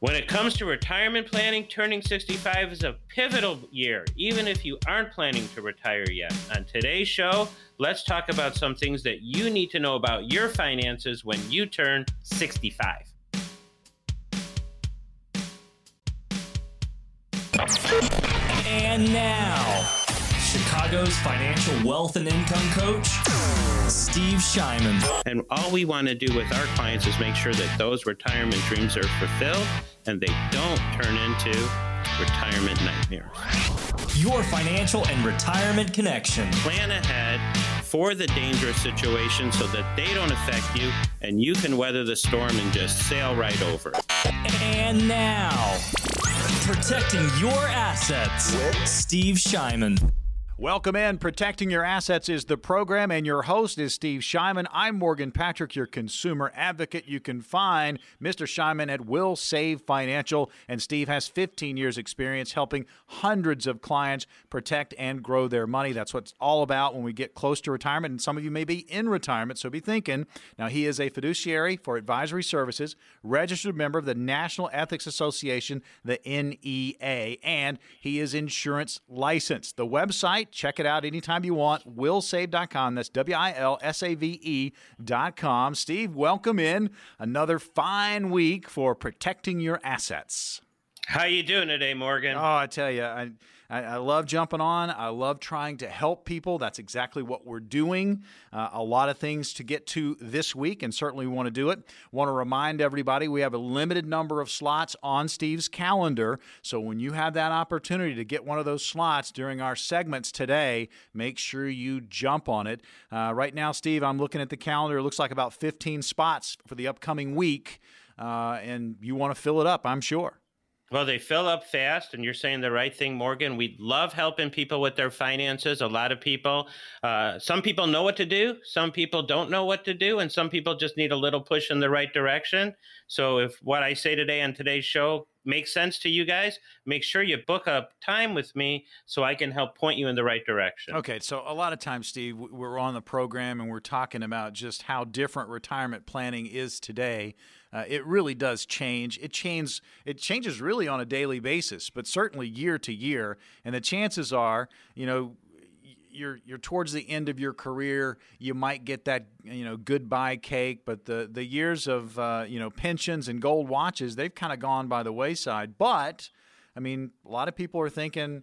When it comes to retirement planning, turning 65 is a pivotal year, even if you aren't planning to retire yet. On today's show, let's talk about some things that you need to know about your finances when you turn 65. And now, Chicago's financial wealth and income coach, Steve Shyman. And all we want to do with our clients is make sure that those retirement dreams are fulfilled and they don't turn into retirement nightmares. Your financial and retirement connection. Plan ahead for the dangerous situation so that they don't affect you and you can weather the storm and just sail right over. And now, protecting your assets, Steve Shyman. Welcome in. Protecting Your Assets is the program, and your host is Steve Shyman. I'm Morgan Patrick, your consumer advocate. You can find Mr. Shyman at Will Save Financial, and Steve has 15 years' experience helping hundreds of clients protect and grow their money. That's what it's all about when we get close to retirement, and some of you may be in retirement, so be thinking. Now, he is a fiduciary for advisory services, registered member of the National Ethics Association, the NEA, and he is insurance licensed. The website, check it out anytime you want, willsave.com. That's W I L S A V E.com. Steve, welcome in. Another fine week for protecting your assets. How you doing today, Morgan? Oh, I tell you, I, I, I love jumping on. I love trying to help people. That's exactly what we're doing. Uh, a lot of things to get to this week, and certainly want to do it. Want to remind everybody we have a limited number of slots on Steve's calendar. So when you have that opportunity to get one of those slots during our segments today, make sure you jump on it. Uh, right now, Steve, I'm looking at the calendar. It looks like about 15 spots for the upcoming week, uh, and you want to fill it up, I'm sure. Well, they fill up fast, and you're saying the right thing, Morgan. We love helping people with their finances. A lot of people, uh, some people know what to do, some people don't know what to do, and some people just need a little push in the right direction. So, if what I say today on today's show makes sense to you guys, make sure you book a time with me so I can help point you in the right direction. Okay, so a lot of times, Steve, we're on the program and we're talking about just how different retirement planning is today. Uh, it really does change. It changes. It changes really on a daily basis, but certainly year to year. And the chances are, you know, you're you're towards the end of your career, you might get that you know goodbye cake. But the the years of uh, you know pensions and gold watches, they've kind of gone by the wayside. But I mean, a lot of people are thinking.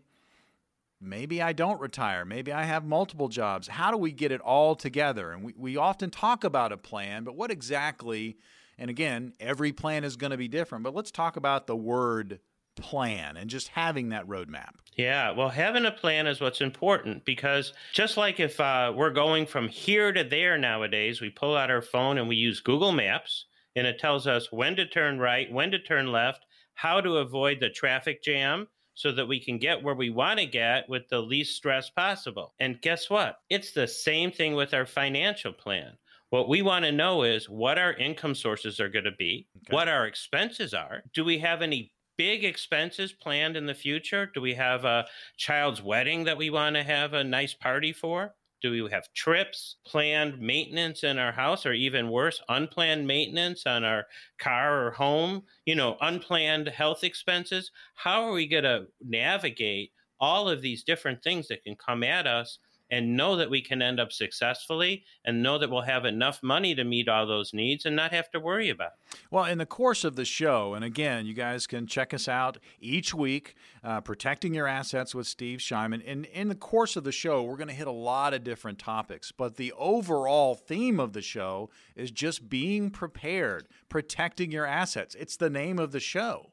Maybe I don't retire. Maybe I have multiple jobs. How do we get it all together? And we, we often talk about a plan, but what exactly and again, every plan is going to be different, but let's talk about the word plan and just having that roadmap. Yeah, well, having a plan is what's important because just like if uh, we're going from here to there nowadays, we pull out our phone and we use Google Maps and it tells us when to turn right, when to turn left, how to avoid the traffic jam so that we can get where we want to get with the least stress possible. And guess what? It's the same thing with our financial plan. What we want to know is what our income sources are going to be, okay. what our expenses are. Do we have any big expenses planned in the future? Do we have a child's wedding that we want to have a nice party for? Do we have trips, planned maintenance in our house, or even worse, unplanned maintenance on our car or home? You know, unplanned health expenses. How are we going to navigate all of these different things that can come at us and know that we can end up successfully and know that we'll have enough money to meet all those needs and not have to worry about it. Well, in the course of the show, and again, you guys can check us out each week, uh, Protecting Your Assets with Steve Shyman. And in the course of the show, we're going to hit a lot of different topics, but the overall theme of the show is just being prepared, protecting your assets. It's the name of the show.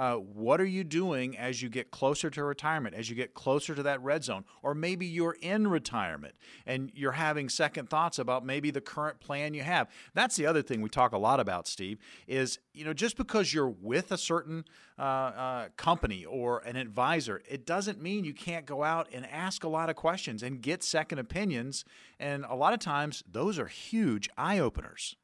Uh, what are you doing as you get closer to retirement, as you get closer to that red zone? Or maybe you're in retirement and you're having second thoughts about maybe the current plan you have. That's the other thing we talk a lot about, Steve, is you know just because you're with a certain uh, uh, company or an advisor, it doesn't mean you can't go out and ask a lot of questions and get second opinions. And a lot of times, those are huge eye openers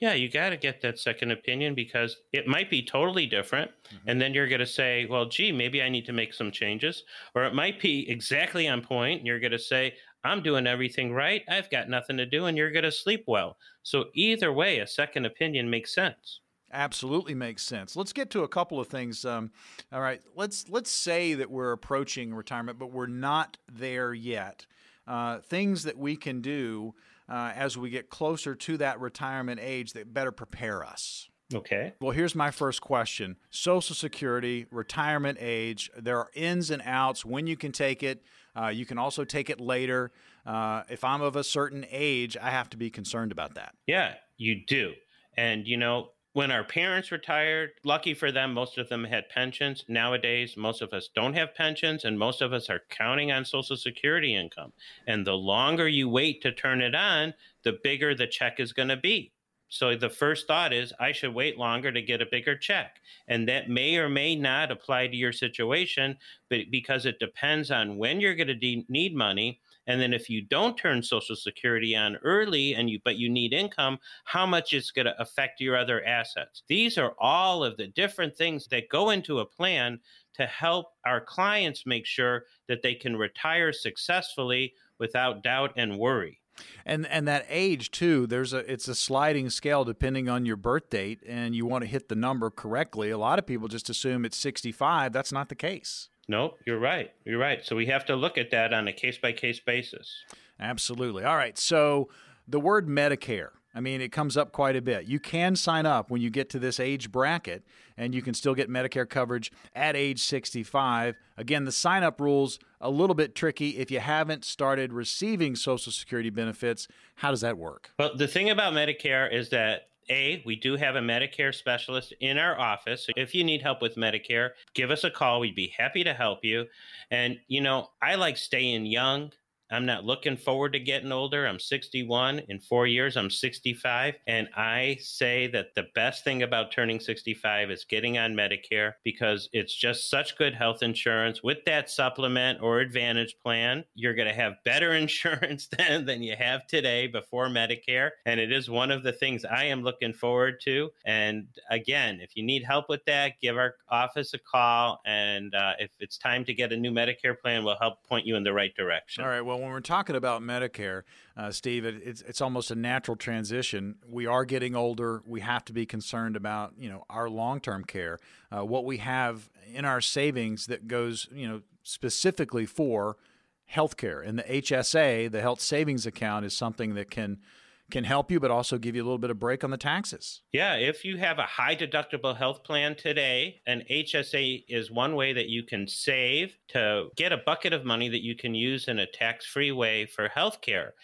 yeah, you got to get that second opinion because it might be totally different. Mm-hmm. And then you're going to say, well, gee, maybe I need to make some changes. Or it might be exactly on point. And you're going to say, I'm doing everything right. I've got nothing to do. And you're going to sleep well. So either way, a second opinion makes sense. Absolutely makes sense. Let's get to a couple of things. Um, all right, let's let's say that we're approaching retirement, but we're not there yet. Uh, things that we can do uh, as we get closer to that retirement age that better prepare us. Okay. Well, here's my first question Social Security, retirement age, there are ins and outs when you can take it. Uh, you can also take it later. Uh, if I'm of a certain age, I have to be concerned about that. Yeah, you do. And, you know, when our parents retired, lucky for them, most of them had pensions. Nowadays, most of us don't have pensions, and most of us are counting on Social Security income. And the longer you wait to turn it on, the bigger the check is going to be. So the first thought is, I should wait longer to get a bigger check. And that may or may not apply to your situation, but because it depends on when you're going to de- need money and then if you don't turn Social Security on early and you but you need income, how much it's going to affect your other assets. These are all of the different things that go into a plan to help our clients make sure that they can retire successfully without doubt and worry. And and that age too, there's a it's a sliding scale depending on your birth date and you want to hit the number correctly. A lot of people just assume it's 65. That's not the case. No, you're right. You're right. So we have to look at that on a case by case basis. Absolutely. All right. So the word Medicare, I mean, it comes up quite a bit. You can sign up when you get to this age bracket, and you can still get Medicare coverage at age 65. Again, the sign up rules a little bit tricky if you haven't started receiving Social Security benefits. How does that work? Well, the thing about Medicare is that a, we do have a Medicare specialist in our office. So If you need help with Medicare, give us a call. We'd be happy to help you. And, you know, I like staying young. I'm not looking forward to getting older. I'm 61. In four years, I'm 65. And I say that the best thing about turning 65 is getting on Medicare because it's just such good health insurance. With that supplement or advantage plan, you're going to have better insurance than, than you have today before Medicare. And it is one of the things I am looking forward to. And again, if you need help with that, give our office a call. And uh, if it's time to get a new Medicare plan, we'll help point you in the right direction. All right. Well, when we're talking about Medicare, uh, Steve, it, it's it's almost a natural transition. We are getting older. We have to be concerned about you know our long term care, uh, what we have in our savings that goes you know specifically for healthcare. And the HSA, the Health Savings Account, is something that can can help you, but also give you a little bit of break on the taxes. Yeah, if you have a high deductible health plan today, an HSA is one way that you can save to get a bucket of money that you can use in a tax free way for health care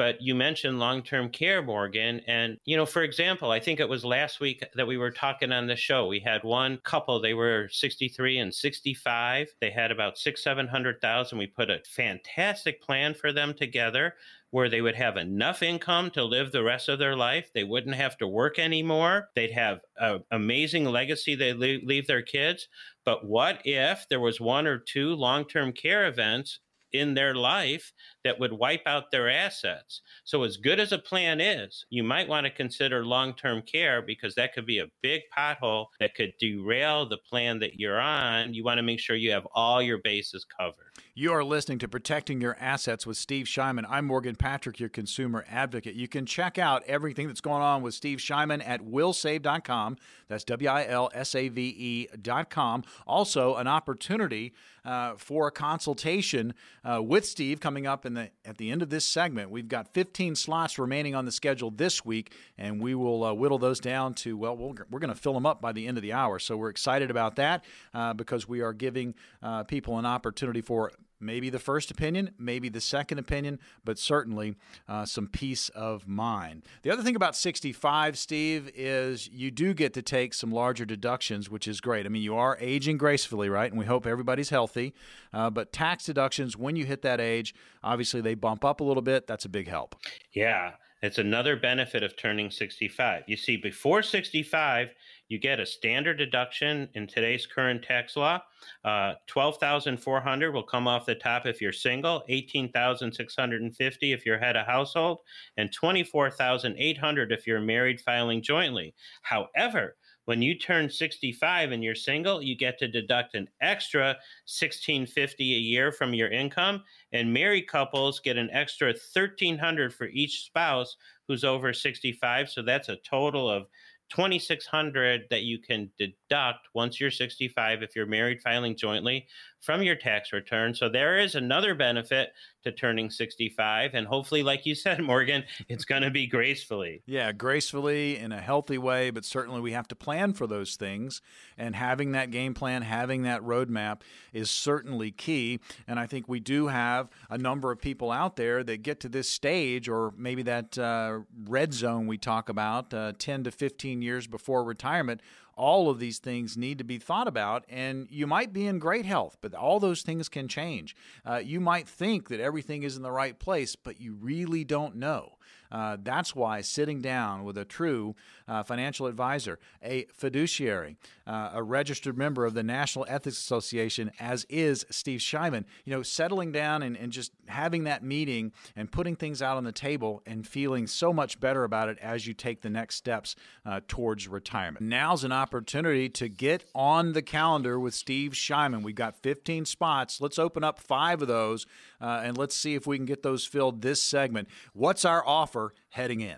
but you mentioned long-term care morgan and you know for example i think it was last week that we were talking on the show we had one couple they were 63 and 65 they had about six seven hundred thousand we put a fantastic plan for them together where they would have enough income to live the rest of their life. They wouldn't have to work anymore. They'd have an amazing legacy they leave, their kids. But what if there was one or two long term care events in their life that would wipe out their assets. So, as good as a plan is, you might want to consider long term care because that could be a big pothole that could derail the plan that you're on. You want to make sure you have all your bases covered. You are listening to Protecting Your Assets with Steve Shyman. I'm Morgan Patrick, your consumer advocate. You can check out everything that's going on with Steve Shyman at wilsave.com. That's W I L S A V E.com. Also, an opportunity uh, for a consultation uh, with Steve coming up in the at the end of this segment. We've got 15 slots remaining on the schedule this week, and we will uh, whittle those down to well, we we are going to fill them up by the end of the hour. So we're excited about that uh, because we are giving uh, people an opportunity for maybe the first opinion, maybe the second opinion, but certainly uh, some peace of mind. The other thing about 65, Steve, is you do get to take some larger deductions, which is great. I mean, you are aging gracefully, right? And we hope everybody's healthy. Uh, but tax deductions, when you hit that age, obviously they bump up a little bit. That's a big help. Yeah. It's another benefit of turning 65. You see, before 65, you get a standard deduction in today's current tax law. Uh, 12,400 will come off the top if you're single, 18,650 if you're head of household, and 24,800 if you're married filing jointly. However, when you turn 65 and you're single, you get to deduct an extra 1650 a year from your income, and married couples get an extra 1300 for each spouse who's over 65, so that's a total of 2600 that you can deduct once you're 65 if you're married filing jointly from your tax return. So there is another benefit to turning 65 and hopefully like you said Morgan, it's going to be gracefully. Yeah, gracefully in a healthy way, but certainly we have to plan for those things and having that game plan, having that roadmap is certainly key and I think we do have a number of people out there that get to this stage or maybe that uh, red zone we talk about uh, 10 to 15 years before retirement all of these things need to be thought about. And you might be in great health, but all those things can change. Uh, you might think that everything is in the right place, but you really don't know. Uh, that's why sitting down with a true uh, financial advisor, a fiduciary, uh, a registered member of the National Ethics Association, as is Steve Shyman, you know, settling down and, and just having that meeting and putting things out on the table and feeling so much better about it as you take the next steps uh, towards retirement. Now's an opportunity to get on the calendar with Steve Shyman. We've got 15 spots. Let's open up five of those uh, and let's see if we can get those filled this segment. What's our offer heading in?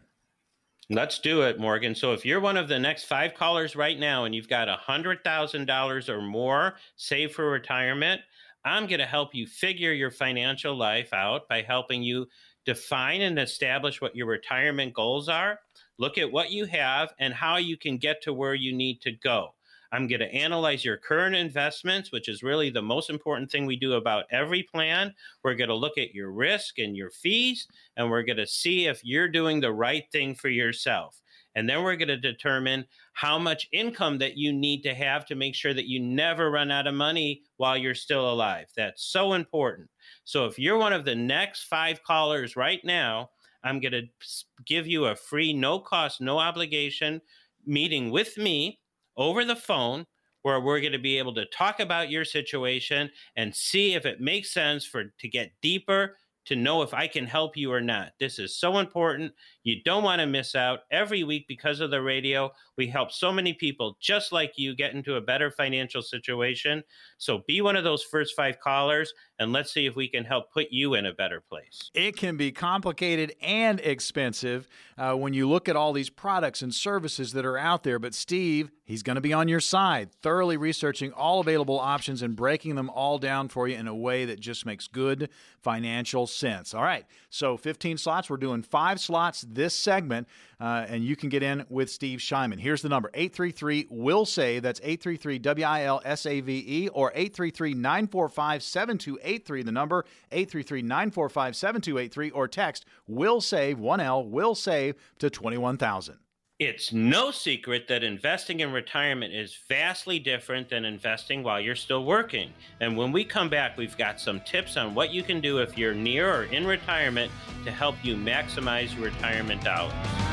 Let's do it, Morgan. So if you're one of the next five callers right now and you've got $100,000 or more saved for retirement, I'm going to help you figure your financial life out by helping you define and establish what your retirement goals are, look at what you have, and how you can get to where you need to go. I'm going to analyze your current investments, which is really the most important thing we do about every plan. We're going to look at your risk and your fees, and we're going to see if you're doing the right thing for yourself. And then we're going to determine how much income that you need to have to make sure that you never run out of money while you're still alive. That's so important. So if you're one of the next five callers right now, I'm going to give you a free, no cost, no obligation meeting with me over the phone where we're going to be able to talk about your situation and see if it makes sense for to get deeper to know if I can help you or not. This is so important. You don't want to miss out. Every week, because of the radio, we help so many people just like you get into a better financial situation. So be one of those first five callers and let's see if we can help put you in a better place. It can be complicated and expensive uh, when you look at all these products and services that are out there. But Steve, he's going to be on your side, thoroughly researching all available options and breaking them all down for you in a way that just makes good financial sense. All right, so 15 slots. We're doing five slots this segment, uh, and you can get in with Steve Shyman. Here's the number 833 Will Save. That's 833 W I L S A V E or 833 945 7283. The number 833 945 7283 or text Will Save 1L Will Save to 21,000. It's no secret that investing in retirement is vastly different than investing while you're still working. And when we come back, we've got some tips on what you can do if you're near or in retirement to help you maximize your retirement dollars.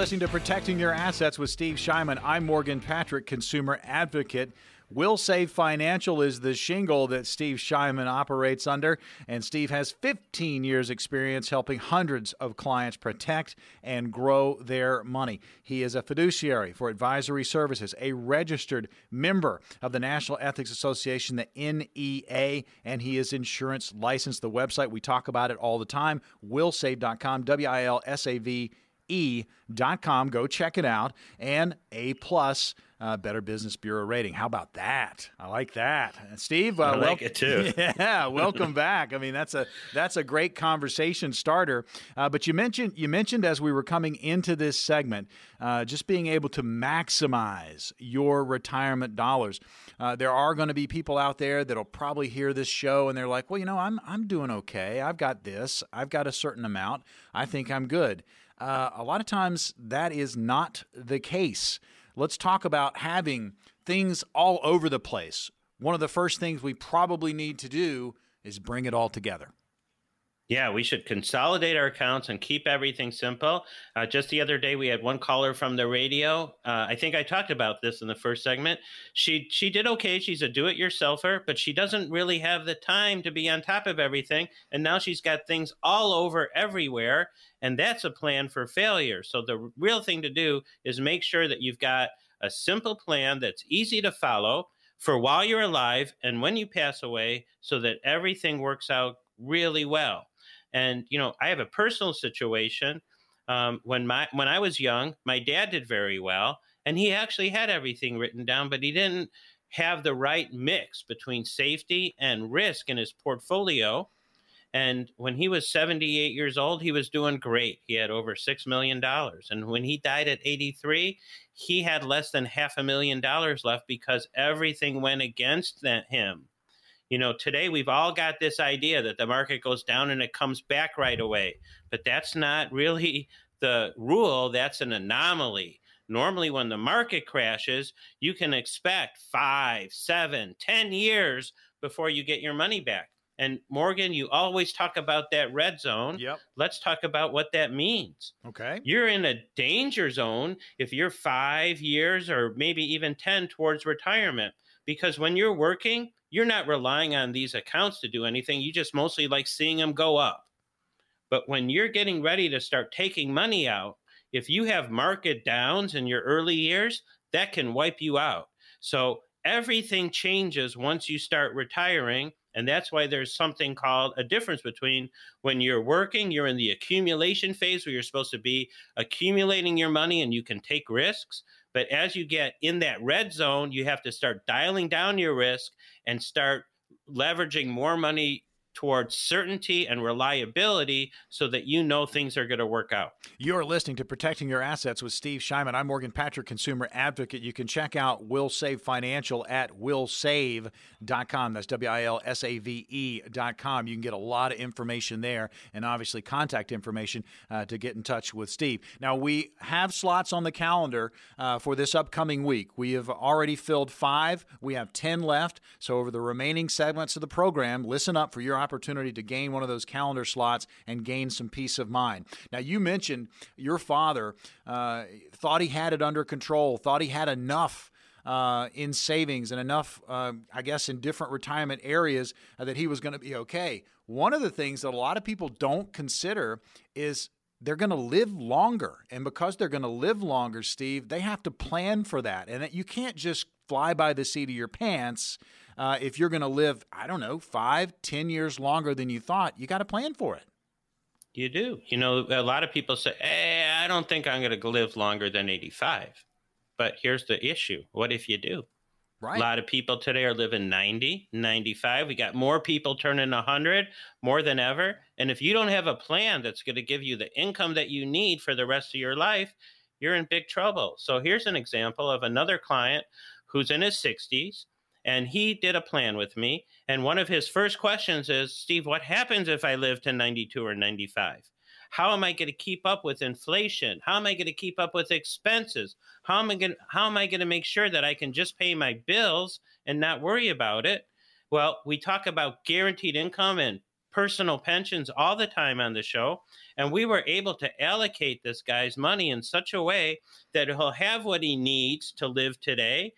Listening to Protecting Your Assets with Steve Shyman. I'm Morgan Patrick, consumer advocate. Will Save Financial is the shingle that Steve Shyman operates under, and Steve has 15 years' experience helping hundreds of clients protect and grow their money. He is a fiduciary for advisory services, a registered member of the National Ethics Association, the NEA, and he is insurance licensed. The website, we talk about it all the time, willsave.com, W I L S A V e.com. Go check it out. And A plus. Uh, Better Business Bureau rating. How about that? I like that. Steve, uh, I like wel- it too. Yeah, welcome back. I mean, that's a that's a great conversation starter. Uh, but you mentioned you mentioned as we were coming into this segment, uh, just being able to maximize your retirement dollars. Uh, there are going to be people out there that'll probably hear this show and they're like, well, you know, I'm I'm doing okay. I've got this. I've got a certain amount. I think I'm good. Uh, a lot of times that is not the case. Let's talk about having things all over the place. One of the first things we probably need to do is bring it all together. Yeah, we should consolidate our accounts and keep everything simple. Uh, just the other day, we had one caller from the radio. Uh, I think I talked about this in the first segment. She she did okay. She's a do-it-yourselfer, but she doesn't really have the time to be on top of everything. And now she's got things all over everywhere, and that's a plan for failure. So the real thing to do is make sure that you've got a simple plan that's easy to follow for while you're alive and when you pass away so that everything works out really well. And, you know, I have a personal situation. Um, when my when I was young, my dad did very well, and he actually had everything written down, but he didn't have the right mix between safety and risk in his portfolio. And when he was 78 years old, he was doing great. He had over $6 million. And when he died at 83, he had less than half a million dollars left because everything went against that, him. You know, today we've all got this idea that the market goes down and it comes back right away. But that's not really the rule, that's an anomaly. Normally, when the market crashes, you can expect five, seven, ten years before you get your money back. And Morgan, you always talk about that red zone. Yep. Let's talk about what that means. Okay. You're in a danger zone if you're five years or maybe even 10 towards retirement. Because when you're working, you're not relying on these accounts to do anything. You just mostly like seeing them go up. But when you're getting ready to start taking money out, if you have market downs in your early years, that can wipe you out. So everything changes once you start retiring. And that's why there's something called a difference between when you're working, you're in the accumulation phase where you're supposed to be accumulating your money and you can take risks. But as you get in that red zone, you have to start dialing down your risk and start leveraging more money towards certainty and reliability so that you know things are going to work out. You're listening to Protecting Your Assets with Steve Shyman. I'm Morgan Patrick, consumer advocate. You can check out Will Save Financial at willsave.com. That's W I L S A V E.com. You can get a lot of information there and obviously contact information uh, to get in touch with Steve. Now, we have slots on the calendar uh, for this upcoming week. We have already filled five, we have 10 left. So, over the remaining segments of the program, listen up for your opportunity to gain one of those calendar slots and gain some peace of mind. Now, you mentioned your father uh, thought he had it under control, thought he had enough. Uh, in savings and enough, uh, I guess, in different retirement areas uh, that he was going to be okay. One of the things that a lot of people don't consider is they're going to live longer. And because they're going to live longer, Steve, they have to plan for that. And that you can't just fly by the seat of your pants uh, if you're going to live, I don't know, five, ten years longer than you thought, you got to plan for it. You do. You know, a lot of people say, hey, I don't think I'm going to live longer than 85. But here's the issue what if you do? Right. A lot of people today are living 90, 95. We got more people turning 100 more than ever. And if you don't have a plan that's going to give you the income that you need for the rest of your life, you're in big trouble. So here's an example of another client who's in his 60s and he did a plan with me. And one of his first questions is, Steve, what happens if I live to 92 or 95? How am I going to keep up with inflation? How am I going to keep up with expenses? How am I going how am I going to make sure that I can just pay my bills and not worry about it? Well, we talk about guaranteed income and personal pensions all the time on the show, and we were able to allocate this guy's money in such a way that he'll have what he needs to live today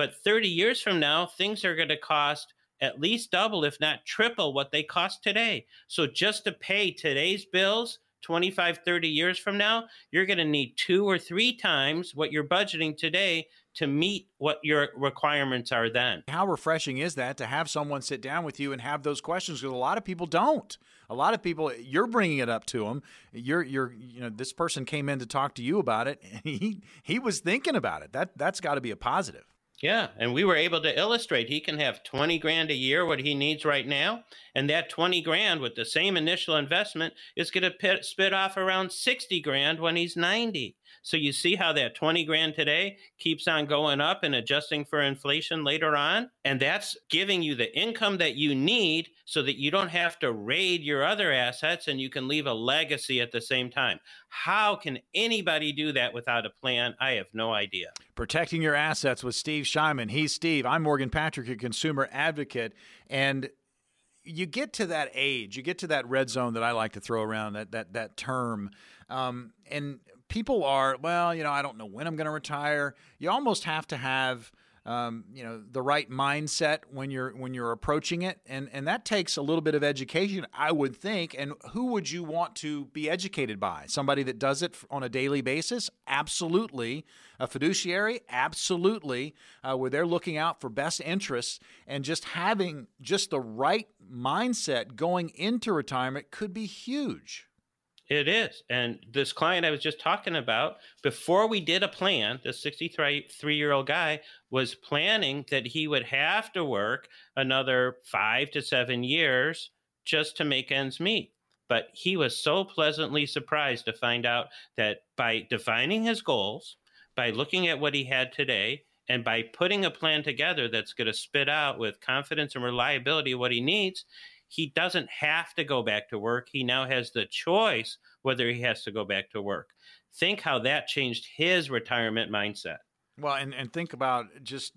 but 30 years from now, things are going to cost at least double, if not triple, what they cost today. So just to pay today's bills, 25, 30 years from now, you're going to need two or three times what you're budgeting today to meet what your requirements are then. How refreshing is that to have someone sit down with you and have those questions? Because a lot of people don't. A lot of people, you're bringing it up to them. You're, you're, you know, this person came in to talk to you about it. And he, he was thinking about it. That, that's got to be a positive. Yeah, and we were able to illustrate he can have 20 grand a year what he needs right now, and that 20 grand with the same initial investment is going to spit off around 60 grand when he's 90. So you see how that 20 grand today keeps on going up and adjusting for inflation later on. And that's giving you the income that you need so that you don't have to raid your other assets and you can leave a legacy at the same time. How can anybody do that without a plan? I have no idea. Protecting your assets with Steve Shyman. He's Steve. I'm Morgan Patrick, a consumer advocate. And you get to that age, you get to that red zone that I like to throw around that that that term, um, and people are well, you know, I don't know when I'm going to retire. You almost have to have um, you know the right mindset when you're when you're approaching it and and that takes a little bit of education i would think and who would you want to be educated by? Somebody that does it on a daily basis? Absolutely. A fiduciary? Absolutely. Uh, where they're looking out for best interests and just having just the right mindset going into retirement could be huge it is. And this client I was just talking about, before we did a plan, this 63 year old guy was planning that he would have to work another five to seven years just to make ends meet. But he was so pleasantly surprised to find out that by defining his goals, by looking at what he had today, and by putting a plan together that's going to spit out with confidence and reliability what he needs, he doesn't have to go back to work. He now has the choice whether he has to go back to work. Think how that changed his retirement mindset. Well, and, and think about just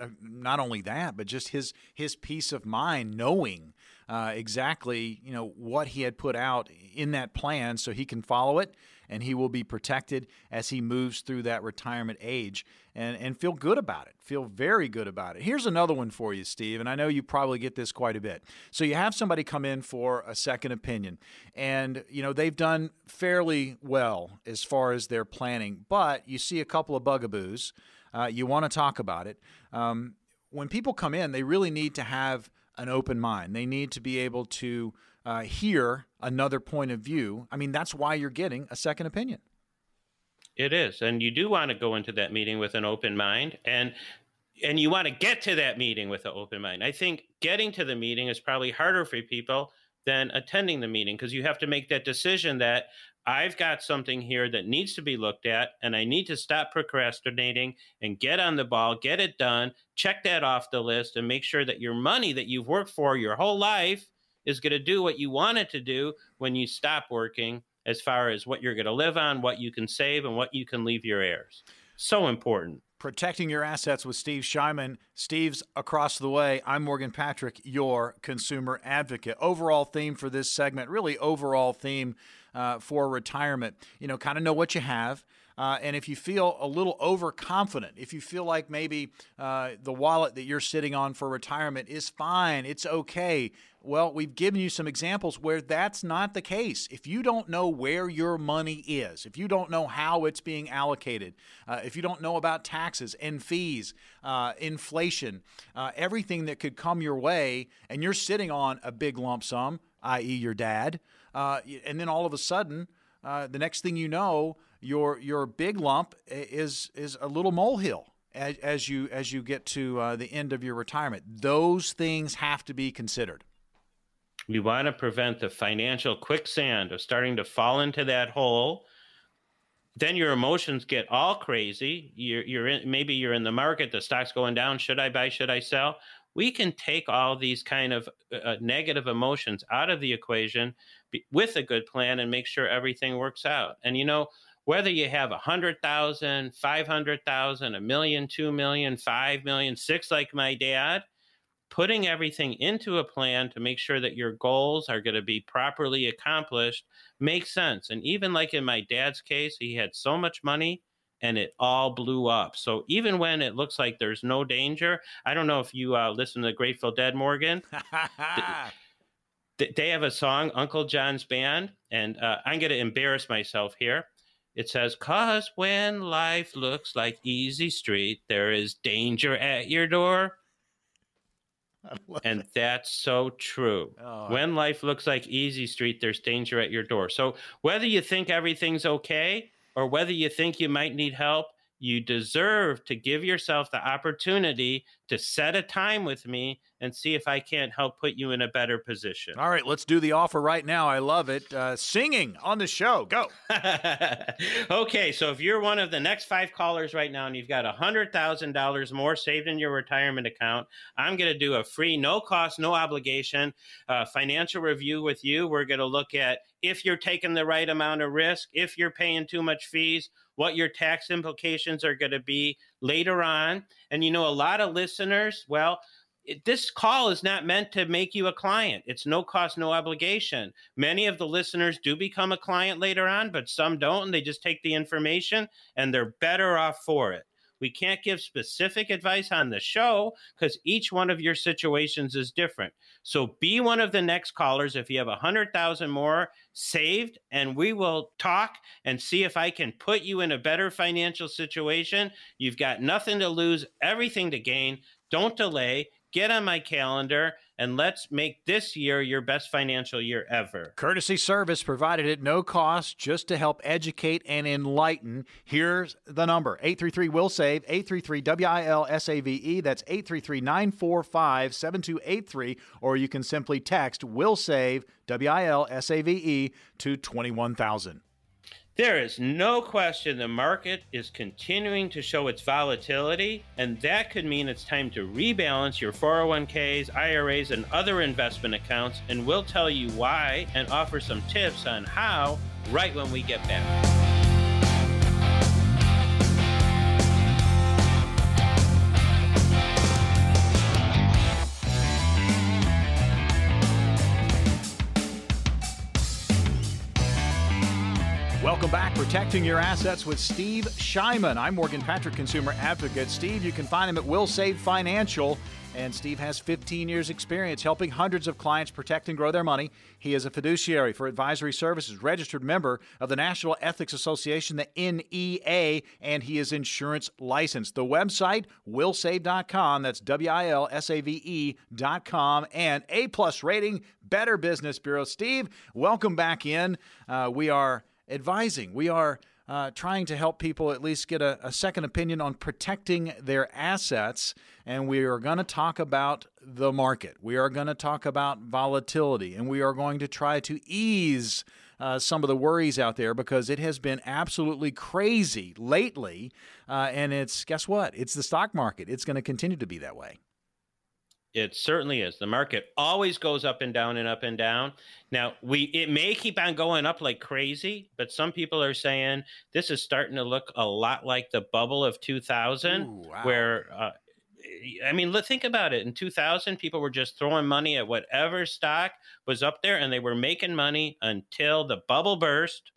uh, not only that, but just his his peace of mind, knowing uh, exactly you know what he had put out in that plan, so he can follow it and he will be protected as he moves through that retirement age and, and feel good about it. Feel very good about it. Here's another one for you, Steve, and I know you probably get this quite a bit. So you have somebody come in for a second opinion, and you know they've done fairly well as far as their planning, but you see a couple of bugaboos. Uh, you want to talk about it. Um, when people come in, they really need to have an open mind. They need to be able to uh, hear another point of view. I mean, that's why you're getting a second opinion. It is, and you do want to go into that meeting with an open mind, and and you want to get to that meeting with an open mind. I think getting to the meeting is probably harder for people than attending the meeting because you have to make that decision that I've got something here that needs to be looked at, and I need to stop procrastinating and get on the ball, get it done, check that off the list, and make sure that your money that you've worked for your whole life is going to do what you want it to do when you stop working, as far as what you're going to live on, what you can save, and what you can leave your heirs. So important. Protecting your assets with Steve Shyman. Steve's across the way. I'm Morgan Patrick, your consumer advocate. Overall theme for this segment, really overall theme uh, for retirement. You know, kind of know what you have. Uh, and if you feel a little overconfident, if you feel like maybe uh, the wallet that you're sitting on for retirement is fine, it's okay, well, we've given you some examples where that's not the case. If you don't know where your money is, if you don't know how it's being allocated, uh, if you don't know about taxes and fees, uh, inflation, uh, everything that could come your way, and you're sitting on a big lump sum, i.e., your dad, uh, and then all of a sudden, uh, the next thing you know, your your big lump is is a little molehill as, as you as you get to uh, the end of your retirement. Those things have to be considered. We want to prevent the financial quicksand of starting to fall into that hole. Then your emotions get all crazy. You're, you're in, maybe you're in the market, the stock's going down. Should I buy? Should I sell? We can take all these kind of uh, uh negative emotions out of the equation with a good plan and make sure everything works out. And you know, whether you have a hundred thousand, five hundred thousand, a million, two million, five million, six, like my dad, putting everything into a plan to make sure that your goals are going to be properly accomplished makes sense. And even like in my dad's case, he had so much money and it all blew up. So even when it looks like there's no danger, I don't know if you uh, listen to the Grateful Dead, Morgan. they have a song, Uncle John's Band, and uh, I'm going to embarrass myself here. It says, Cause when life looks like easy street, there is danger at your door and that's so true. Oh, when life looks like easy street, there's danger at your door. So whether you think everything's okay or whether you think you might need help, you deserve to give yourself the opportunity to set a time with me and see if I can't help put you in a better position. All right, let's do the offer right now. I love it. Uh, singing on the show. Go. okay, so if you're one of the next five callers right now and you've got $100,000 more saved in your retirement account, I'm going to do a free, no cost, no obligation uh, financial review with you. We're going to look at if you're taking the right amount of risk, if you're paying too much fees, what your tax implications are going to be later on. And you know, a lot of listeners, well, it, this call is not meant to make you a client. It's no cost, no obligation. Many of the listeners do become a client later on, but some don't, and they just take the information and they're better off for it. We can't give specific advice on the show because each one of your situations is different. So be one of the next callers if you have a hundred thousand more saved, and we will talk and see if I can put you in a better financial situation. You've got nothing to lose, everything to gain. Don't delay. Get on my calendar and let's make this year your best financial year ever. Courtesy service provided at no cost just to help educate and enlighten. Here's the number 833 will save 833 W I L S A V E. That's 833 945 7283. Or you can simply text will save W I L S A V E to 21000. There is no question the market is continuing to show its volatility, and that could mean it's time to rebalance your 401ks, IRAs, and other investment accounts. And we'll tell you why and offer some tips on how right when we get back. Protecting Your Assets with Steve Shyman. I'm Morgan Patrick, consumer advocate. Steve, you can find him at Will Save Financial. And Steve has 15 years' experience helping hundreds of clients protect and grow their money. He is a fiduciary for advisory services, registered member of the National Ethics Association, the NEA, and he is insurance licensed. The website, willsave.com, that's W I L S A V E.com, and A plus rating, Better Business Bureau. Steve, welcome back in. Uh, we are advising. We are uh, trying to help people at least get a, a, second opinion on protecting their assets. And we are going to talk about the market. We are going to talk about volatility. And we are going to try to ease uh, some of the worries out there because it has been absolutely crazy lately. Uh, and it's, guess what? It's the stock market. It's going to continue to be that way. It certainly is. The market always goes up and down and up and down. Now, we it may keep on going up like crazy, but some people are saying this is starting to look a lot like the bubble of 2000 Ooh, wow. where uh, I mean, think about it. In 2000, people were just throwing money at whatever stock was up there and they were making money until the bubble burst.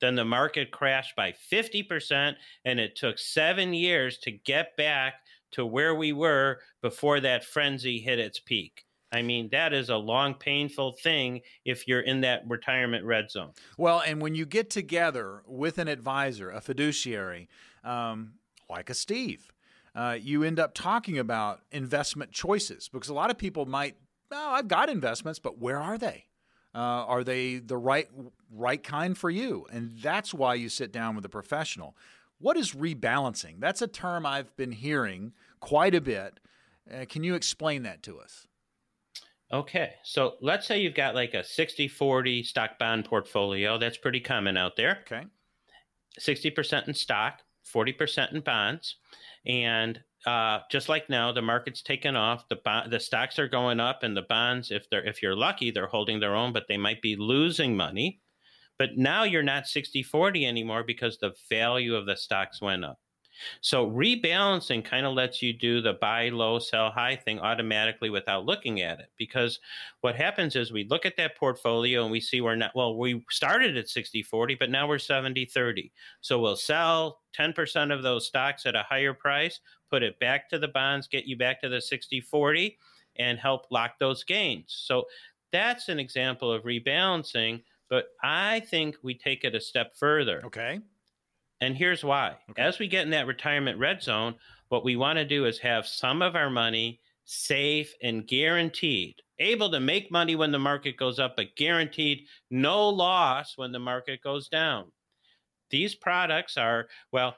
Then the market crashed by 50%, and it took seven years to get back to where we were before that frenzy hit its peak. I mean, that is a long, painful thing if you're in that retirement red zone. Well, and when you get together with an advisor, a fiduciary, um, like a Steve, uh, you end up talking about investment choices because a lot of people might, oh, I've got investments, but where are they? Uh, are they the right right kind for you? And that's why you sit down with a professional. What is rebalancing? That's a term I've been hearing quite a bit. Uh, can you explain that to us? Okay. So let's say you've got like a 60 40 stock bond portfolio. That's pretty common out there. Okay. 60% in stock, 40% in bonds. And uh, just like now, the market's taken off. The the stocks are going up, and the bonds, if they're if you're lucky, they're holding their own, but they might be losing money. But now you're not 60 40 anymore because the value of the stocks went up. So rebalancing kind of lets you do the buy low, sell high thing automatically without looking at it. Because what happens is we look at that portfolio and we see we're not, well, we started at 60 40, but now we're 70 30. So we'll sell 10% of those stocks at a higher price, put it back to the bonds, get you back to the 60 40, and help lock those gains. So that's an example of rebalancing but I think we take it a step further. Okay. And here's why. Okay. As we get in that retirement red zone, what we want to do is have some of our money safe and guaranteed, able to make money when the market goes up, but guaranteed no loss when the market goes down. These products are, well,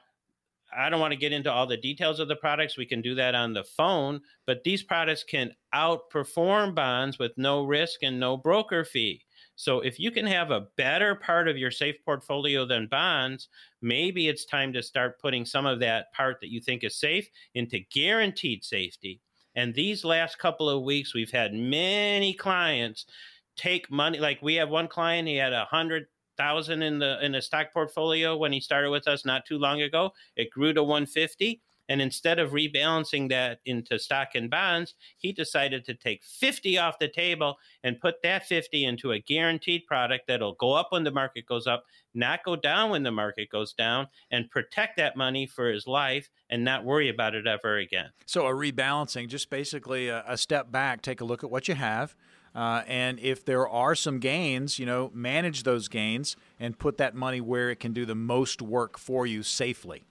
I don't want to get into all the details of the products. We can do that on the phone, but these products can outperform bonds with no risk and no broker fee. So if you can have a better part of your safe portfolio than bonds, maybe it's time to start putting some of that part that you think is safe into guaranteed safety. And these last couple of weeks, we've had many clients take money. Like we have one client, he had a hundred thousand in the in the stock portfolio when he started with us not too long ago. It grew to 150 And instead of rebalancing that into stock and bonds, he decided to take 50 off the table and put that 50 into a guaranteed product that'll go up when the market goes up, not go down when the market goes down, and protect that money for his life and not worry about it ever again. So, a rebalancing, just basically a, a step back, take a look at what you have. Uh, and if there are some gains, you know, manage those gains and put that money where it can do the most work for you safely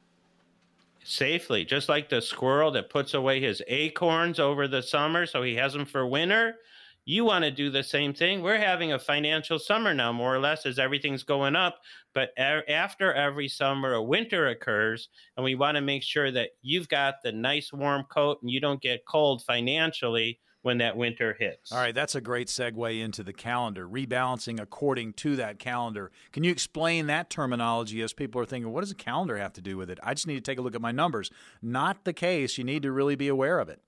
safely, just like the squirrel that puts away his acorns over the summer so he has them for winter. You want to do the same thing. We're having a financial summer now, more or less, as everything's going up. But after every summer, a winter occurs, and we want to make sure that you've got the nice warm coat and you don't get cold financially when that winter hits. All right, that's a great segue into the calendar, rebalancing according to that calendar. Can you explain that terminology as people are thinking, what does a calendar have to do with it? I just need to take a look at my numbers. Not the case. You need to really be aware of it.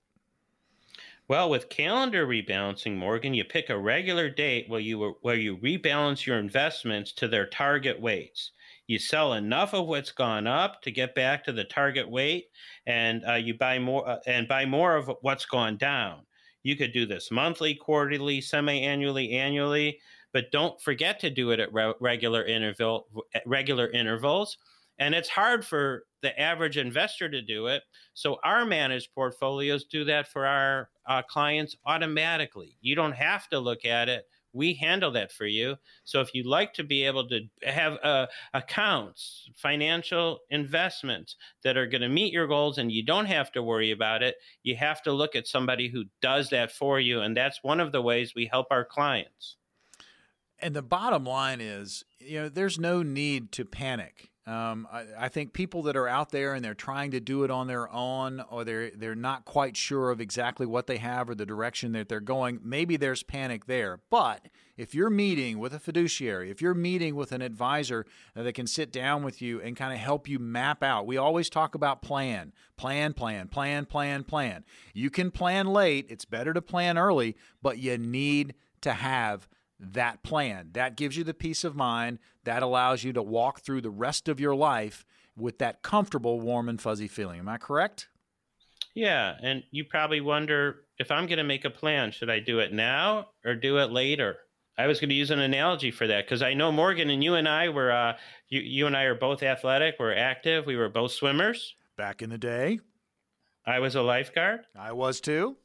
Well, with calendar rebalancing, Morgan, you pick a regular date where you where you rebalance your investments to their target weights. You sell enough of what's gone up to get back to the target weight, and uh, you buy more uh, and buy more of what's gone down. You could do this monthly, quarterly, semi-annually, annually, but don't forget to do it at re- regular interval regular intervals. And it's hard for the average investor to do it. So our managed portfolios do that for our uh, clients automatically. You don't have to look at it we handle that for you. So if you'd like to be able to have uh, accounts, financial investments that are going to meet your goals and you don't have to worry about it, you have to look at somebody who does that for you. And that's one of the ways we help our clients. And the bottom line is, you know, there's no need to panic. Um, I, I, think people that are out there and they're trying to do it on their own, or they're they're not quite sure of exactly what they have or the direction that they're going. Maybe there's panic there. But if you're meeting with a fiduciary, if you're meeting with an advisor that can sit down with you and kind of help you map out, we always talk about plan, plan, plan, plan, plan, plan. You can plan late. It's better to plan early, but you need to have that plan. That gives you the peace of mind. That allows you to walk through the rest of your life with that comfortable, warm, and fuzzy feeling. Am I correct? Yeah. And you probably wonder if I'm going to make a plan, should I do it now or do it later? I was going to use an analogy for that because I know Morgan and you and I were, uh, you, you and I are both athletic, we're active, we were both swimmers. Back in the day. I was a lifeguard. I was too.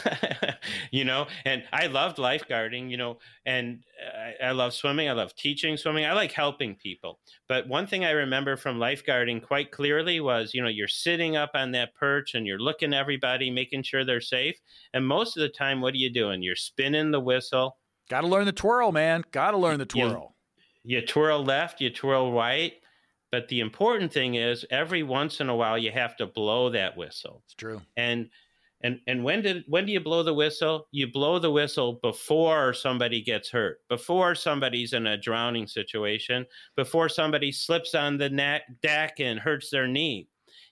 you know, and I loved lifeguarding, you know, and uh, I, I, love swimming. I love teaching swimming. I like helping people. But one thing I remember from lifeguarding quite clearly was, you know, you're sitting up on that perch and you're looking everybody, making sure they're safe. And most of the time, what are you doing? You're spinning the whistle. Got to learn the twirl, man. Got to learn the twirl. You, you twirl left, you twirl right. But the important thing is every once in a while you have to blow that whistle. It's true. And and and when did when do you blow the whistle? You blow the whistle before somebody gets hurt, before somebody's in a drowning situation, before somebody slips on the neck, deck and hurts their knee.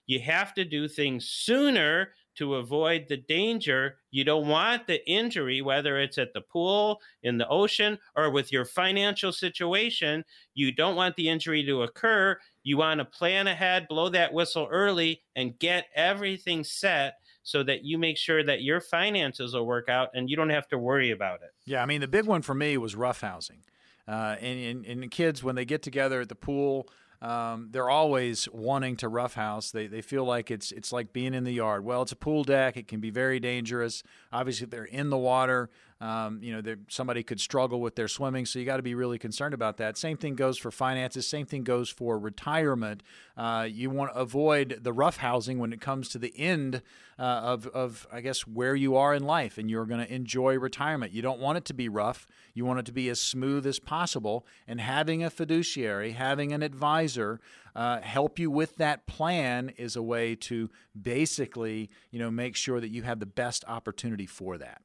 You have to do things sooner to avoid the danger. You don't want the injury, whether it's at the pool, in the ocean, or with your financial situation. You don't want the injury to occur. You want to plan ahead, blow that whistle early, and get everything set so that you make sure that your finances will work out and you don't have to worry about it. Yeah, I mean, the big one for me was roughhousing. Uh, and, and, and the kids, when they get together at the pool, um, they're always wanting to roughhouse. They, they feel like it's it's like being in the yard. Well, it's a pool deck. It can be very dangerous. Obviously, they're in the water, um, you know, somebody could struggle with their swimming, so you got to be really concerned about that. Same thing goes for finances. Same thing goes for retirement. Uh, you want to avoid the rough housing when it comes to the end uh, of, of, I guess, where you are in life, and you're going to enjoy retirement. You don't want it to be rough. You want it to be as smooth as possible. And having a fiduciary, having an advisor, uh, help you with that plan is a way to basically, you know, make sure that you have the best opportunity for that.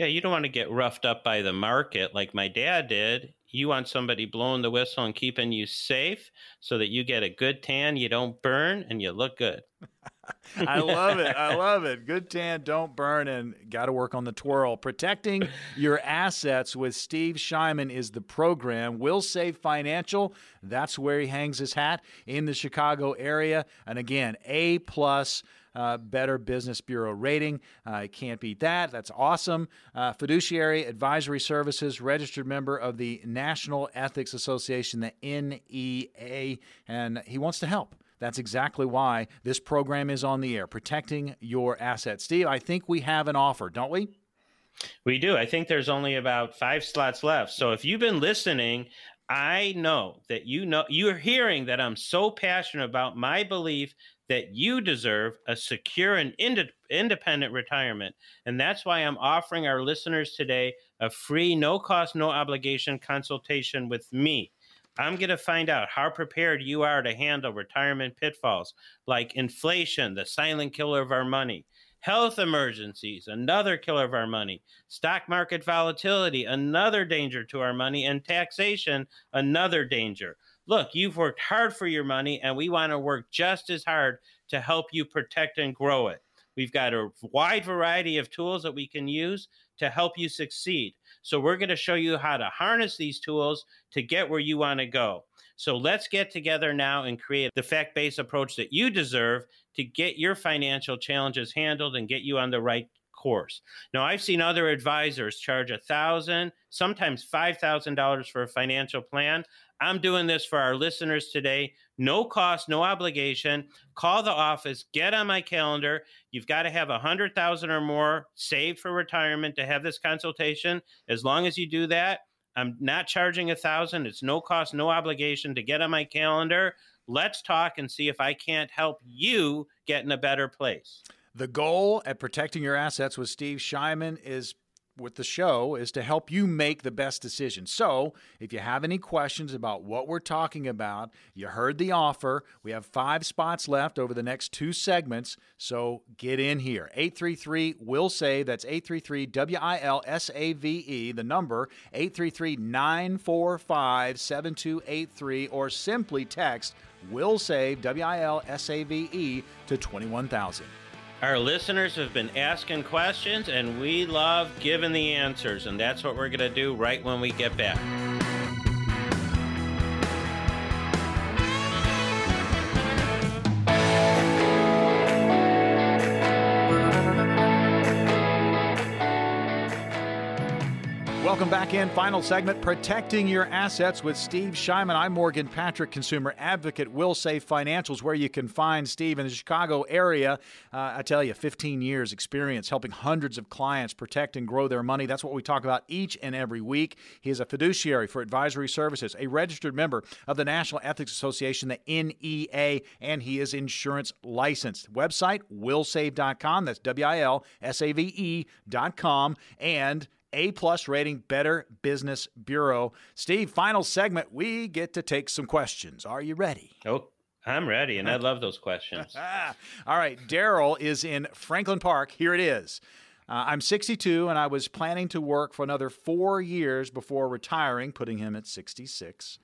Yeah, you don't want to get roughed up by the market like my dad did. You want somebody blowing the whistle and keeping you safe so that you get a good tan, you don't burn, and you look good. I love it. I love it. Good tan, don't burn, and got to work on the twirl. Protecting your assets with Steve Shyman is the program. Wilsave Financial. That's where he hangs his hat in the Chicago area. And again, A plus uh, Better Business Bureau rating. I uh, can't beat that. That's awesome. Uh, fiduciary Advisory Services, registered member of the National Ethics Association, the NEA, and he wants to help. That's exactly why this program is on the air, protecting your assets. Steve, I think we have an offer, don't we? We do. I think there's only about five slots left. So if you've been listening, I know that you know you're hearing that I'm so passionate about my belief that you deserve a secure and ind- independent retirement. And that's why I'm offering our listeners today a free, no cost, no obligation consultation with me. I'm going to find out how prepared you are to handle retirement pitfalls like inflation, the silent killer of our money, health emergencies, another killer of our money, stock market volatility, another danger to our money, and taxation, another danger look, you've worked hard for your money, and we want to work just as hard to help you protect and grow it. We've got a wide variety of tools that we can use to help you succeed. So, we're going to show you how to harness these tools to get where you want to go. So, let's get together now and create the fact based approach that you deserve to get your financial challenges handled and get you on the right course. Now, I've seen other advisors charge a thousand, sometimes five thousand dollars for a financial plan. I'm doing this for our listeners today. No cost, no obligation. Call the office, get on my calendar. You've got to have a hundred thousand or more saved for retirement to have this consultation. As long as you do that, I'm not charging a thousand. It's no cost, no obligation to get on my calendar. Let's talk and see if I can't help you get in a better place. The goal at protecting your assets with Steve Shyman is with the show is to help you make the best decision. So, if you have any questions about what we're talking about, you heard the offer. We have five spots left over the next two segments. So, get in here. 833 will save. That's 833 W I L S A V E, the number 833 945 7283, or simply text will save W I L S A V E to 21000. Our listeners have been asking questions, and we love giving the answers, and that's what we're going to do right when we get back. Welcome back in. Final segment Protecting Your Assets with Steve Shyman. I'm Morgan Patrick, consumer advocate, Wilsave Financials, where you can find Steve in the Chicago area. Uh, I tell you, 15 years experience helping hundreds of clients protect and grow their money. That's what we talk about each and every week. He is a fiduciary for advisory services, a registered member of the National Ethics Association, the NEA, and he is insurance licensed. Website, wilsave.com. That's W I L S A V E.com. And a plus rating, Better Business Bureau. Steve, final segment. We get to take some questions. Are you ready? Oh, I'm ready, and I love those questions. All right. Daryl is in Franklin Park. Here it is. Uh, I'm 62, and I was planning to work for another four years before retiring, putting him at 66.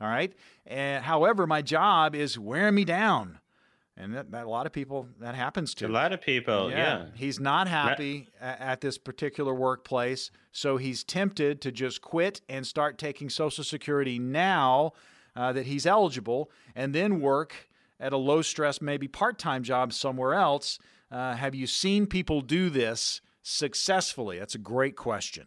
All right. And, however, my job is wearing me down and that, that, a lot of people that happens to. a lot of people yeah, yeah. he's not happy not... at this particular workplace so he's tempted to just quit and start taking social security now uh, that he's eligible and then work at a low stress maybe part-time job somewhere else. Uh, have you seen people do this successfully? That's a great question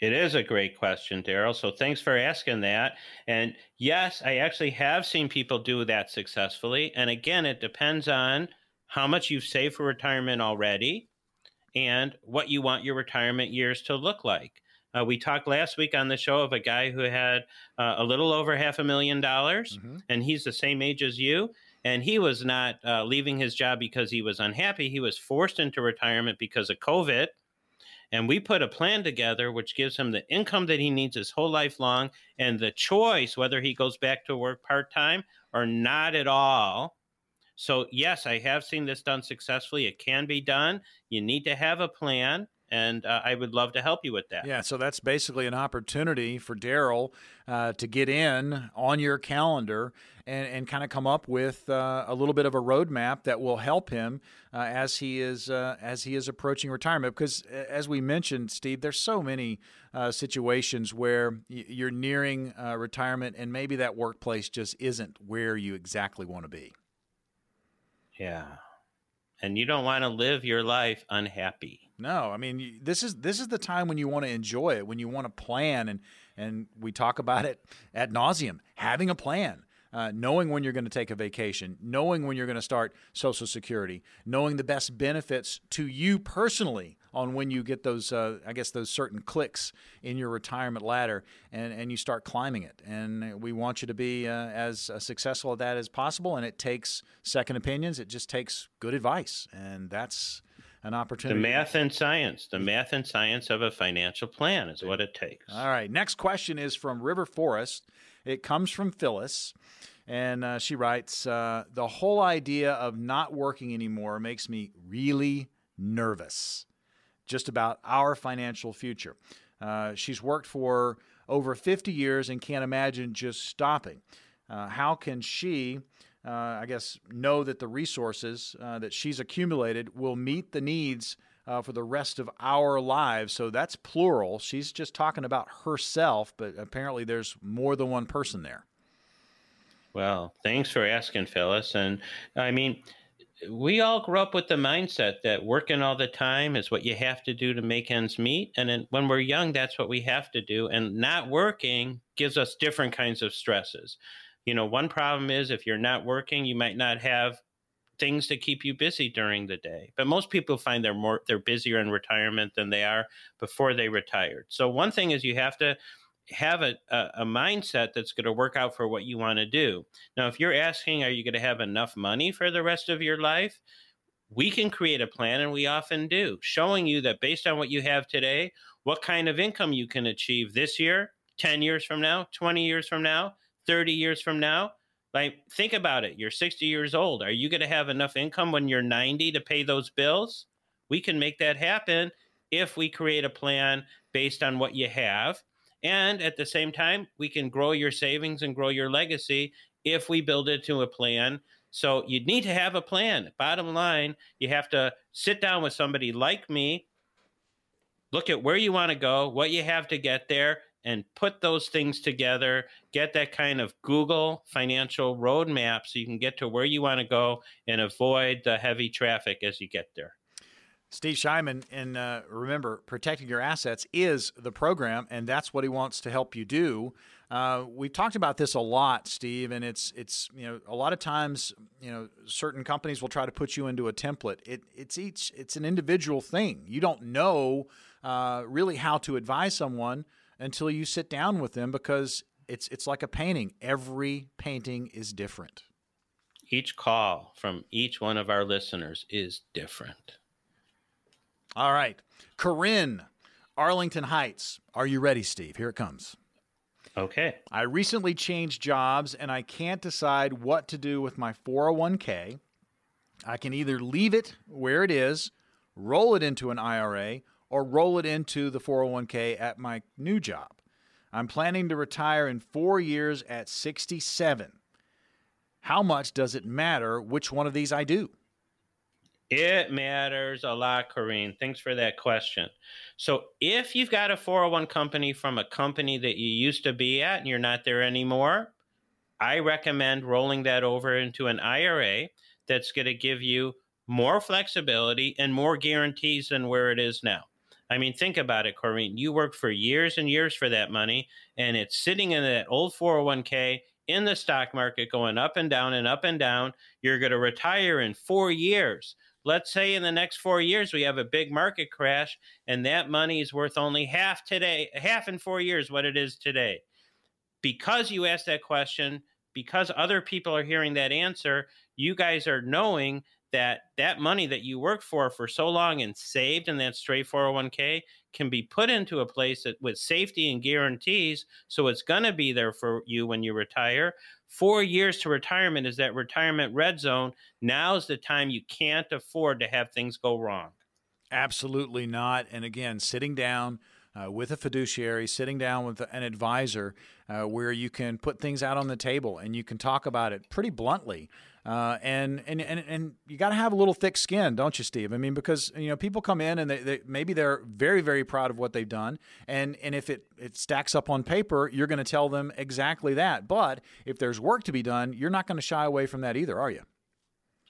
it is a great question, Daryl. So thanks for asking that. And yes, I actually have seen people do that successfully. And again, it depends on how much you've saved for retirement already and what you want your retirement years to look like. Uh, we talked last week on the show of a guy who had uh, a little over half a million dollars, mm-hmm. and he's the same age as you. And he was not uh, leaving his job because he was unhappy. He was forced into retirement because of COVID and we put a plan together which gives him the income that he needs his whole life long and the choice whether he goes back to work part time or not at all. So, yes, I have seen this done successfully. It can be done. You need to have a plan. And uh, I would love to help you with that. Yeah, so that's basically an opportunity for Daryl uh, to get in on your calendar and, and kind of come up with uh, a little bit of a roadmap that will help him uh, as he is uh, as he is approaching retirement. Because as we mentioned, Steve, there's so many uh, situations where you're nearing retirement, and maybe that workplace just isn't where you exactly want to be. Yeah and you don't want to live your life unhappy. No, I mean this is this is the time when you want to enjoy it, when you want to plan, and and we talk about it at nauseum. Having a plan, uh, knowing when you're going to take a vacation, knowing when you're going to start Social Security, knowing the best benefits to you personally on when you get those, uh, I guess, those certain clicks in your retirement ladder and, and you start climbing it. And we want you to be uh, as uh, successful at that as possible. And it takes second opinions, it just takes good advice. And that's an opportunity. The math and science, the math and science of a financial plan is what it takes. All right. Next question is from River Forest. It comes from Phyllis. And uh, she writes uh, The whole idea of not working anymore makes me really nervous just about our financial future. Uh, she's worked for over 50 years and can't imagine just stopping. Uh, how can she, I guess, know that the resources uh, that she's accumulated will meet the needs uh, for the rest of our lives? So that's plural. She's just talking about herself, but apparently there's more than one person there. Well, thanks for asking, Phyllis. And I mean, we all grew up with the mindset that working all the time is what you have to do to make ends meet. And then when we're young, that's what we have to do. And not working gives us different kinds of stresses. You know, one problem is if you're not working, you might not have things to keep you busy during the day. But most people find they're more they're busier in retirement than they are before they retired. So one thing is you have to have a, a, a mindset that's going to work out for what you want to do. Now, if you're asking, are you going to have enough money for the rest of your life? We can create a plan, and we often do, showing you that based on what you have today, what kind of income you can achieve this year, 10 years from now, 20 years from now, 30 years from now. Like, think about it. You're 60 years old. Are you going to have enough income when you're 90 to pay those bills? We can make that happen if we create a plan based on what you have and at the same time, we can grow your savings and grow your legacy if we build it to a plan. So you need to have a plan. Bottom line, you have to sit down with somebody like me, look at where you want to go, what you have to get there, and put those things together. Get that kind of Google financial roadmap so you can get to where you want to go and avoid the heavy traffic as you get there. Steve Shyman, and uh, remember, protecting your assets is the program, and that's what he wants to help you do. Uh, we've talked about this a lot, Steve, and it's it's you know a lot of times you know certain companies will try to put you into a template. It it's each it's an individual thing. You don't know uh, really how to advise someone until you sit down with them because it's it's like a painting. Every painting is different. Each call from each one of our listeners is different. All right. Corinne, Arlington Heights. Are you ready, Steve? Here it comes. Okay. I recently changed jobs and I can't decide what to do with my 401k. I can either leave it where it is, roll it into an IRA, or roll it into the 401k at my new job. I'm planning to retire in four years at 67. How much does it matter which one of these I do? It matters a lot, Corrine. Thanks for that question. So, if you've got a 401 company from a company that you used to be at and you're not there anymore, I recommend rolling that over into an IRA that's going to give you more flexibility and more guarantees than where it is now. I mean, think about it, Corrine. You worked for years and years for that money, and it's sitting in that old 401k in the stock market going up and down and up and down. You're going to retire in four years let's say in the next four years we have a big market crash and that money is worth only half today, half in four years what it is today. Because you asked that question, because other people are hearing that answer, you guys are knowing that that money that you worked for for so long and saved in that straight 401k can be put into a place that with safety and guarantees so it's going to be there for you when you retire Four years to retirement is that retirement red zone. Now's the time you can't afford to have things go wrong. Absolutely not. And again, sitting down uh, with a fiduciary, sitting down with an advisor uh, where you can put things out on the table and you can talk about it pretty bluntly. Uh, and, and and and you got to have a little thick skin, don't you, Steve? I mean, because you know people come in and they, they, maybe they're very very proud of what they've done, and and if it it stacks up on paper, you're going to tell them exactly that. But if there's work to be done, you're not going to shy away from that either, are you?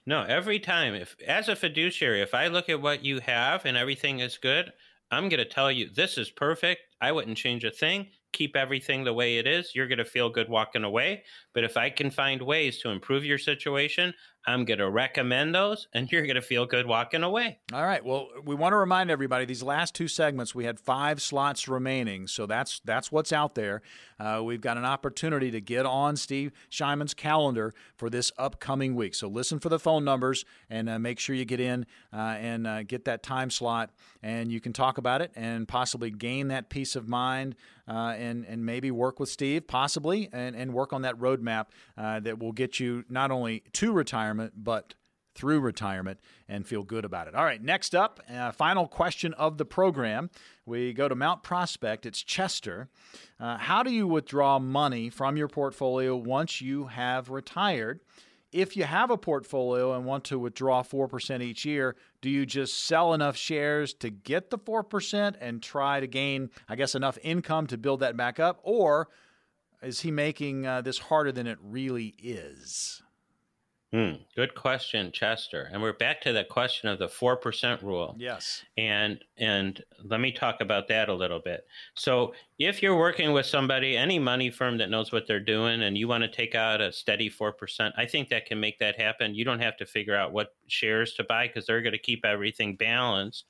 No, every time, if as a fiduciary, if I look at what you have and everything is good, I'm going to tell you this is perfect. I wouldn't change a thing. Keep everything the way it is. You're going to feel good walking away. But if I can find ways to improve your situation, I'm going to recommend those, and you're going to feel good walking away. All right. Well, we want to remind everybody these last two segments we had five slots remaining, so that's that's what's out there. Uh, we've got an opportunity to get on Steve Shyman's calendar for this upcoming week. So listen for the phone numbers and uh, make sure you get in uh, and uh, get that time slot, and you can talk about it and possibly gain that peace of mind uh, and and maybe work with Steve, possibly, and, and work on that roadmap uh, that will get you not only to retirement but through retirement and feel good about it. All right, next up, uh, final question of the program. We go to Mount Prospect. It's Chester. Uh, how do you withdraw money from your portfolio once you have retired? if you have a portfolio and want to withdraw 4% each year, do you just sell enough shares to get the 4% and try to gain, I guess, enough income to build that back up? Or is he making uh, this harder than it really is? Hmm, good question, Chester. And we're back to the question of the four percent rule. Yes. And and let me talk about that a little bit. So if you're working with somebody, any money firm that knows what they're doing, and you want to take out a steady four percent, I think that can make that happen. You don't have to figure out what shares to buy because they're going to keep everything balanced.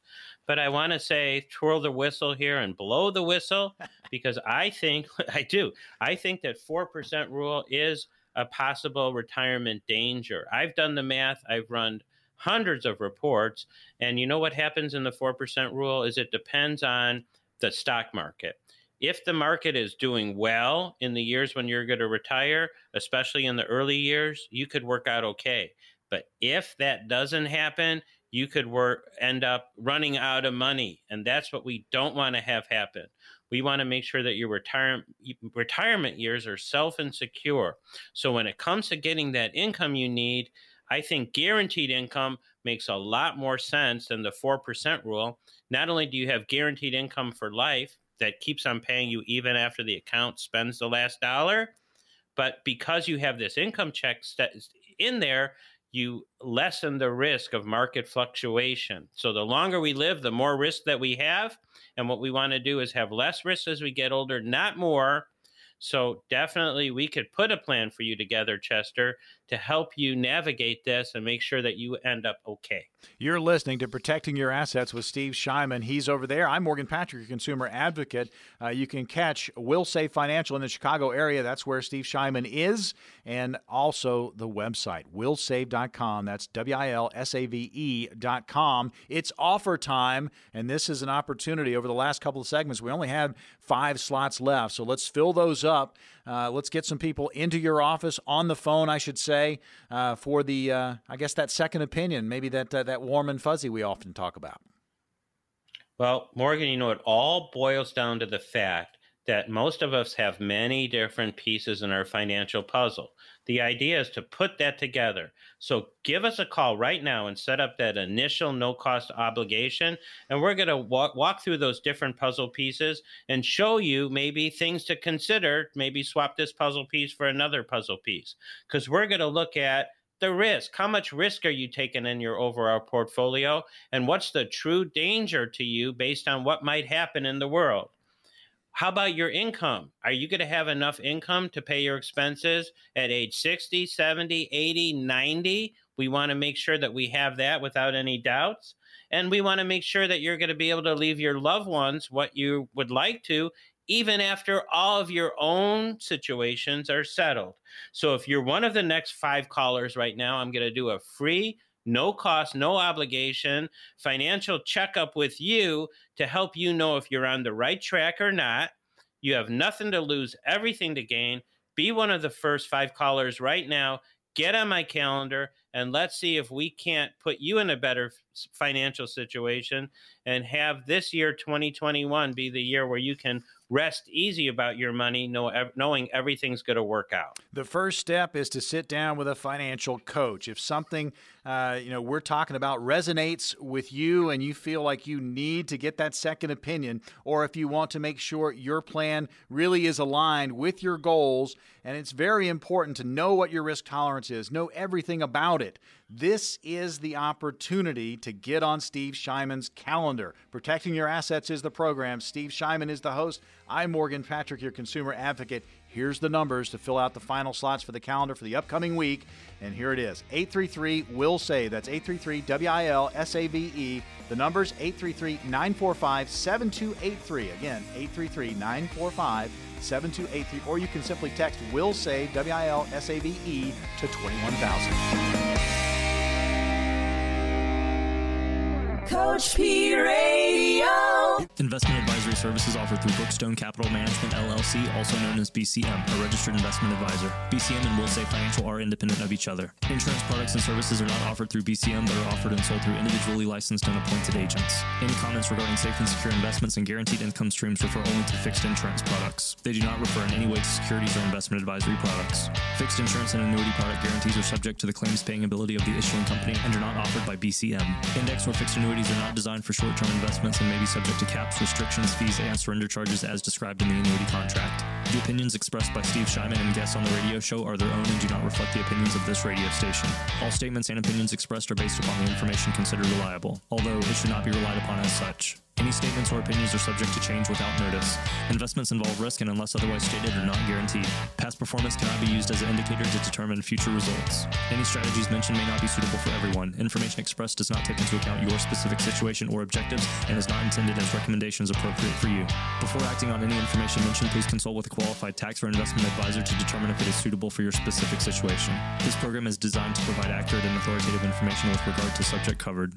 But I want to say, twirl the whistle here and blow the whistle because I think I do. I think that four percent rule is a possible retirement danger. I've done the math, I've run hundreds of reports, and you know what happens in the 4% rule is it depends on the stock market. If the market is doing well in the years when you're going to retire, especially in the early years, you could work out okay. But if that doesn't happen, you could work end up running out of money, and that's what we don't want to have happen. We want to make sure that your retirement retirement years are self and secure. So when it comes to getting that income you need, I think guaranteed income makes a lot more sense than the 4% rule. Not only do you have guaranteed income for life that keeps on paying you even after the account spends the last dollar, but because you have this income check in there, you lessen the risk of market fluctuation. So the longer we live, the more risk that we have. And what we want to do is have less risk as we get older, not more. So definitely we could put a plan for you together, Chester, to help you navigate this and make sure that you end up okay. You're listening to Protecting Your Assets with Steve Shyman. He's over there. I'm Morgan Patrick, your consumer advocate. Uh, you can catch Wilsave Financial in the Chicago area. That's where Steve Shyman is. And also the website, wilsave.com. That's W I L S A V E.com. It's offer time, and this is an opportunity. Over the last couple of segments, we only had five slots left. So let's fill those up. Uh, let's get some people into your office on the phone, I should say, uh, for the, uh, I guess, that second opinion, maybe that, uh, that warm and fuzzy we often talk about. Well, Morgan, you know, it all boils down to the fact that most of us have many different pieces in our financial puzzle. The idea is to put that together. So give us a call right now and set up that initial no cost obligation. And we're going to walk, walk through those different puzzle pieces and show you maybe things to consider. Maybe swap this puzzle piece for another puzzle piece. Because we're going to look at the risk. How much risk are you taking in your overall portfolio? And what's the true danger to you based on what might happen in the world? How about your income? Are you going to have enough income to pay your expenses at age 60, 70, 80, 90? We want to make sure that we have that without any doubts. And we want to make sure that you're going to be able to leave your loved ones what you would like to, even after all of your own situations are settled. So if you're one of the next five callers right now, I'm going to do a free no cost, no obligation financial checkup with you to help you know if you're on the right track or not. You have nothing to lose, everything to gain. Be one of the first five callers right now. Get on my calendar. And let's see if we can't put you in a better financial situation and have this year 2021 be the year where you can rest easy about your money knowing everything's going to work out. The first step is to sit down with a financial coach. If something uh, you know we're talking about resonates with you and you feel like you need to get that second opinion or if you want to make sure your plan really is aligned with your goals and it's very important to know what your risk tolerance is know everything about it this is the opportunity to get on Steve Shyman's calendar. Protecting Your Assets is the program. Steve Shyman is the host. I'm Morgan Patrick, your consumer advocate. Here's the numbers to fill out the final slots for the calendar for the upcoming week. And here it is 833 Will Save. That's 833 W I L S A V E. The number's 833 945 7283. Again, 833 945 7283. Or you can simply text Will Save, W I L S A V E, to 21000. Coach P Radio. Investment advisory services offered through Brookstone Capital Management LLC, also known as BCM, a registered investment advisor. BCM and Wilsave Financial are independent of each other. Insurance products and services are not offered through BCM, but are offered and sold through individually licensed and appointed agents. Any comments regarding safe and secure investments and guaranteed income streams refer only to fixed insurance products. They do not refer in any way to securities or investment advisory products. Fixed insurance and annuity product guarantees are subject to the claims paying ability of the issuing company and are not offered by BCM. Index or fixed annuity Annuities are not designed for short term investments and may be subject to caps, restrictions, fees, and surrender charges as described in the annuity contract. The opinions expressed by Steve Shyman and guests on the radio show are their own and do not reflect the opinions of this radio station. All statements and opinions expressed are based upon the information considered reliable, although it should not be relied upon as such. Any statements or opinions are subject to change without notice. Investments involve risk and, unless otherwise stated, are not guaranteed. Past performance cannot be used as an indicator to determine future results. Any strategies mentioned may not be suitable for everyone. Information expressed does not take into account your specific situation or objectives and is not intended as recommendations appropriate for you. Before acting on any information mentioned, please consult with a qualified tax or investment advisor to determine if it is suitable for your specific situation. This program is designed to provide accurate and authoritative information with regard to subject covered.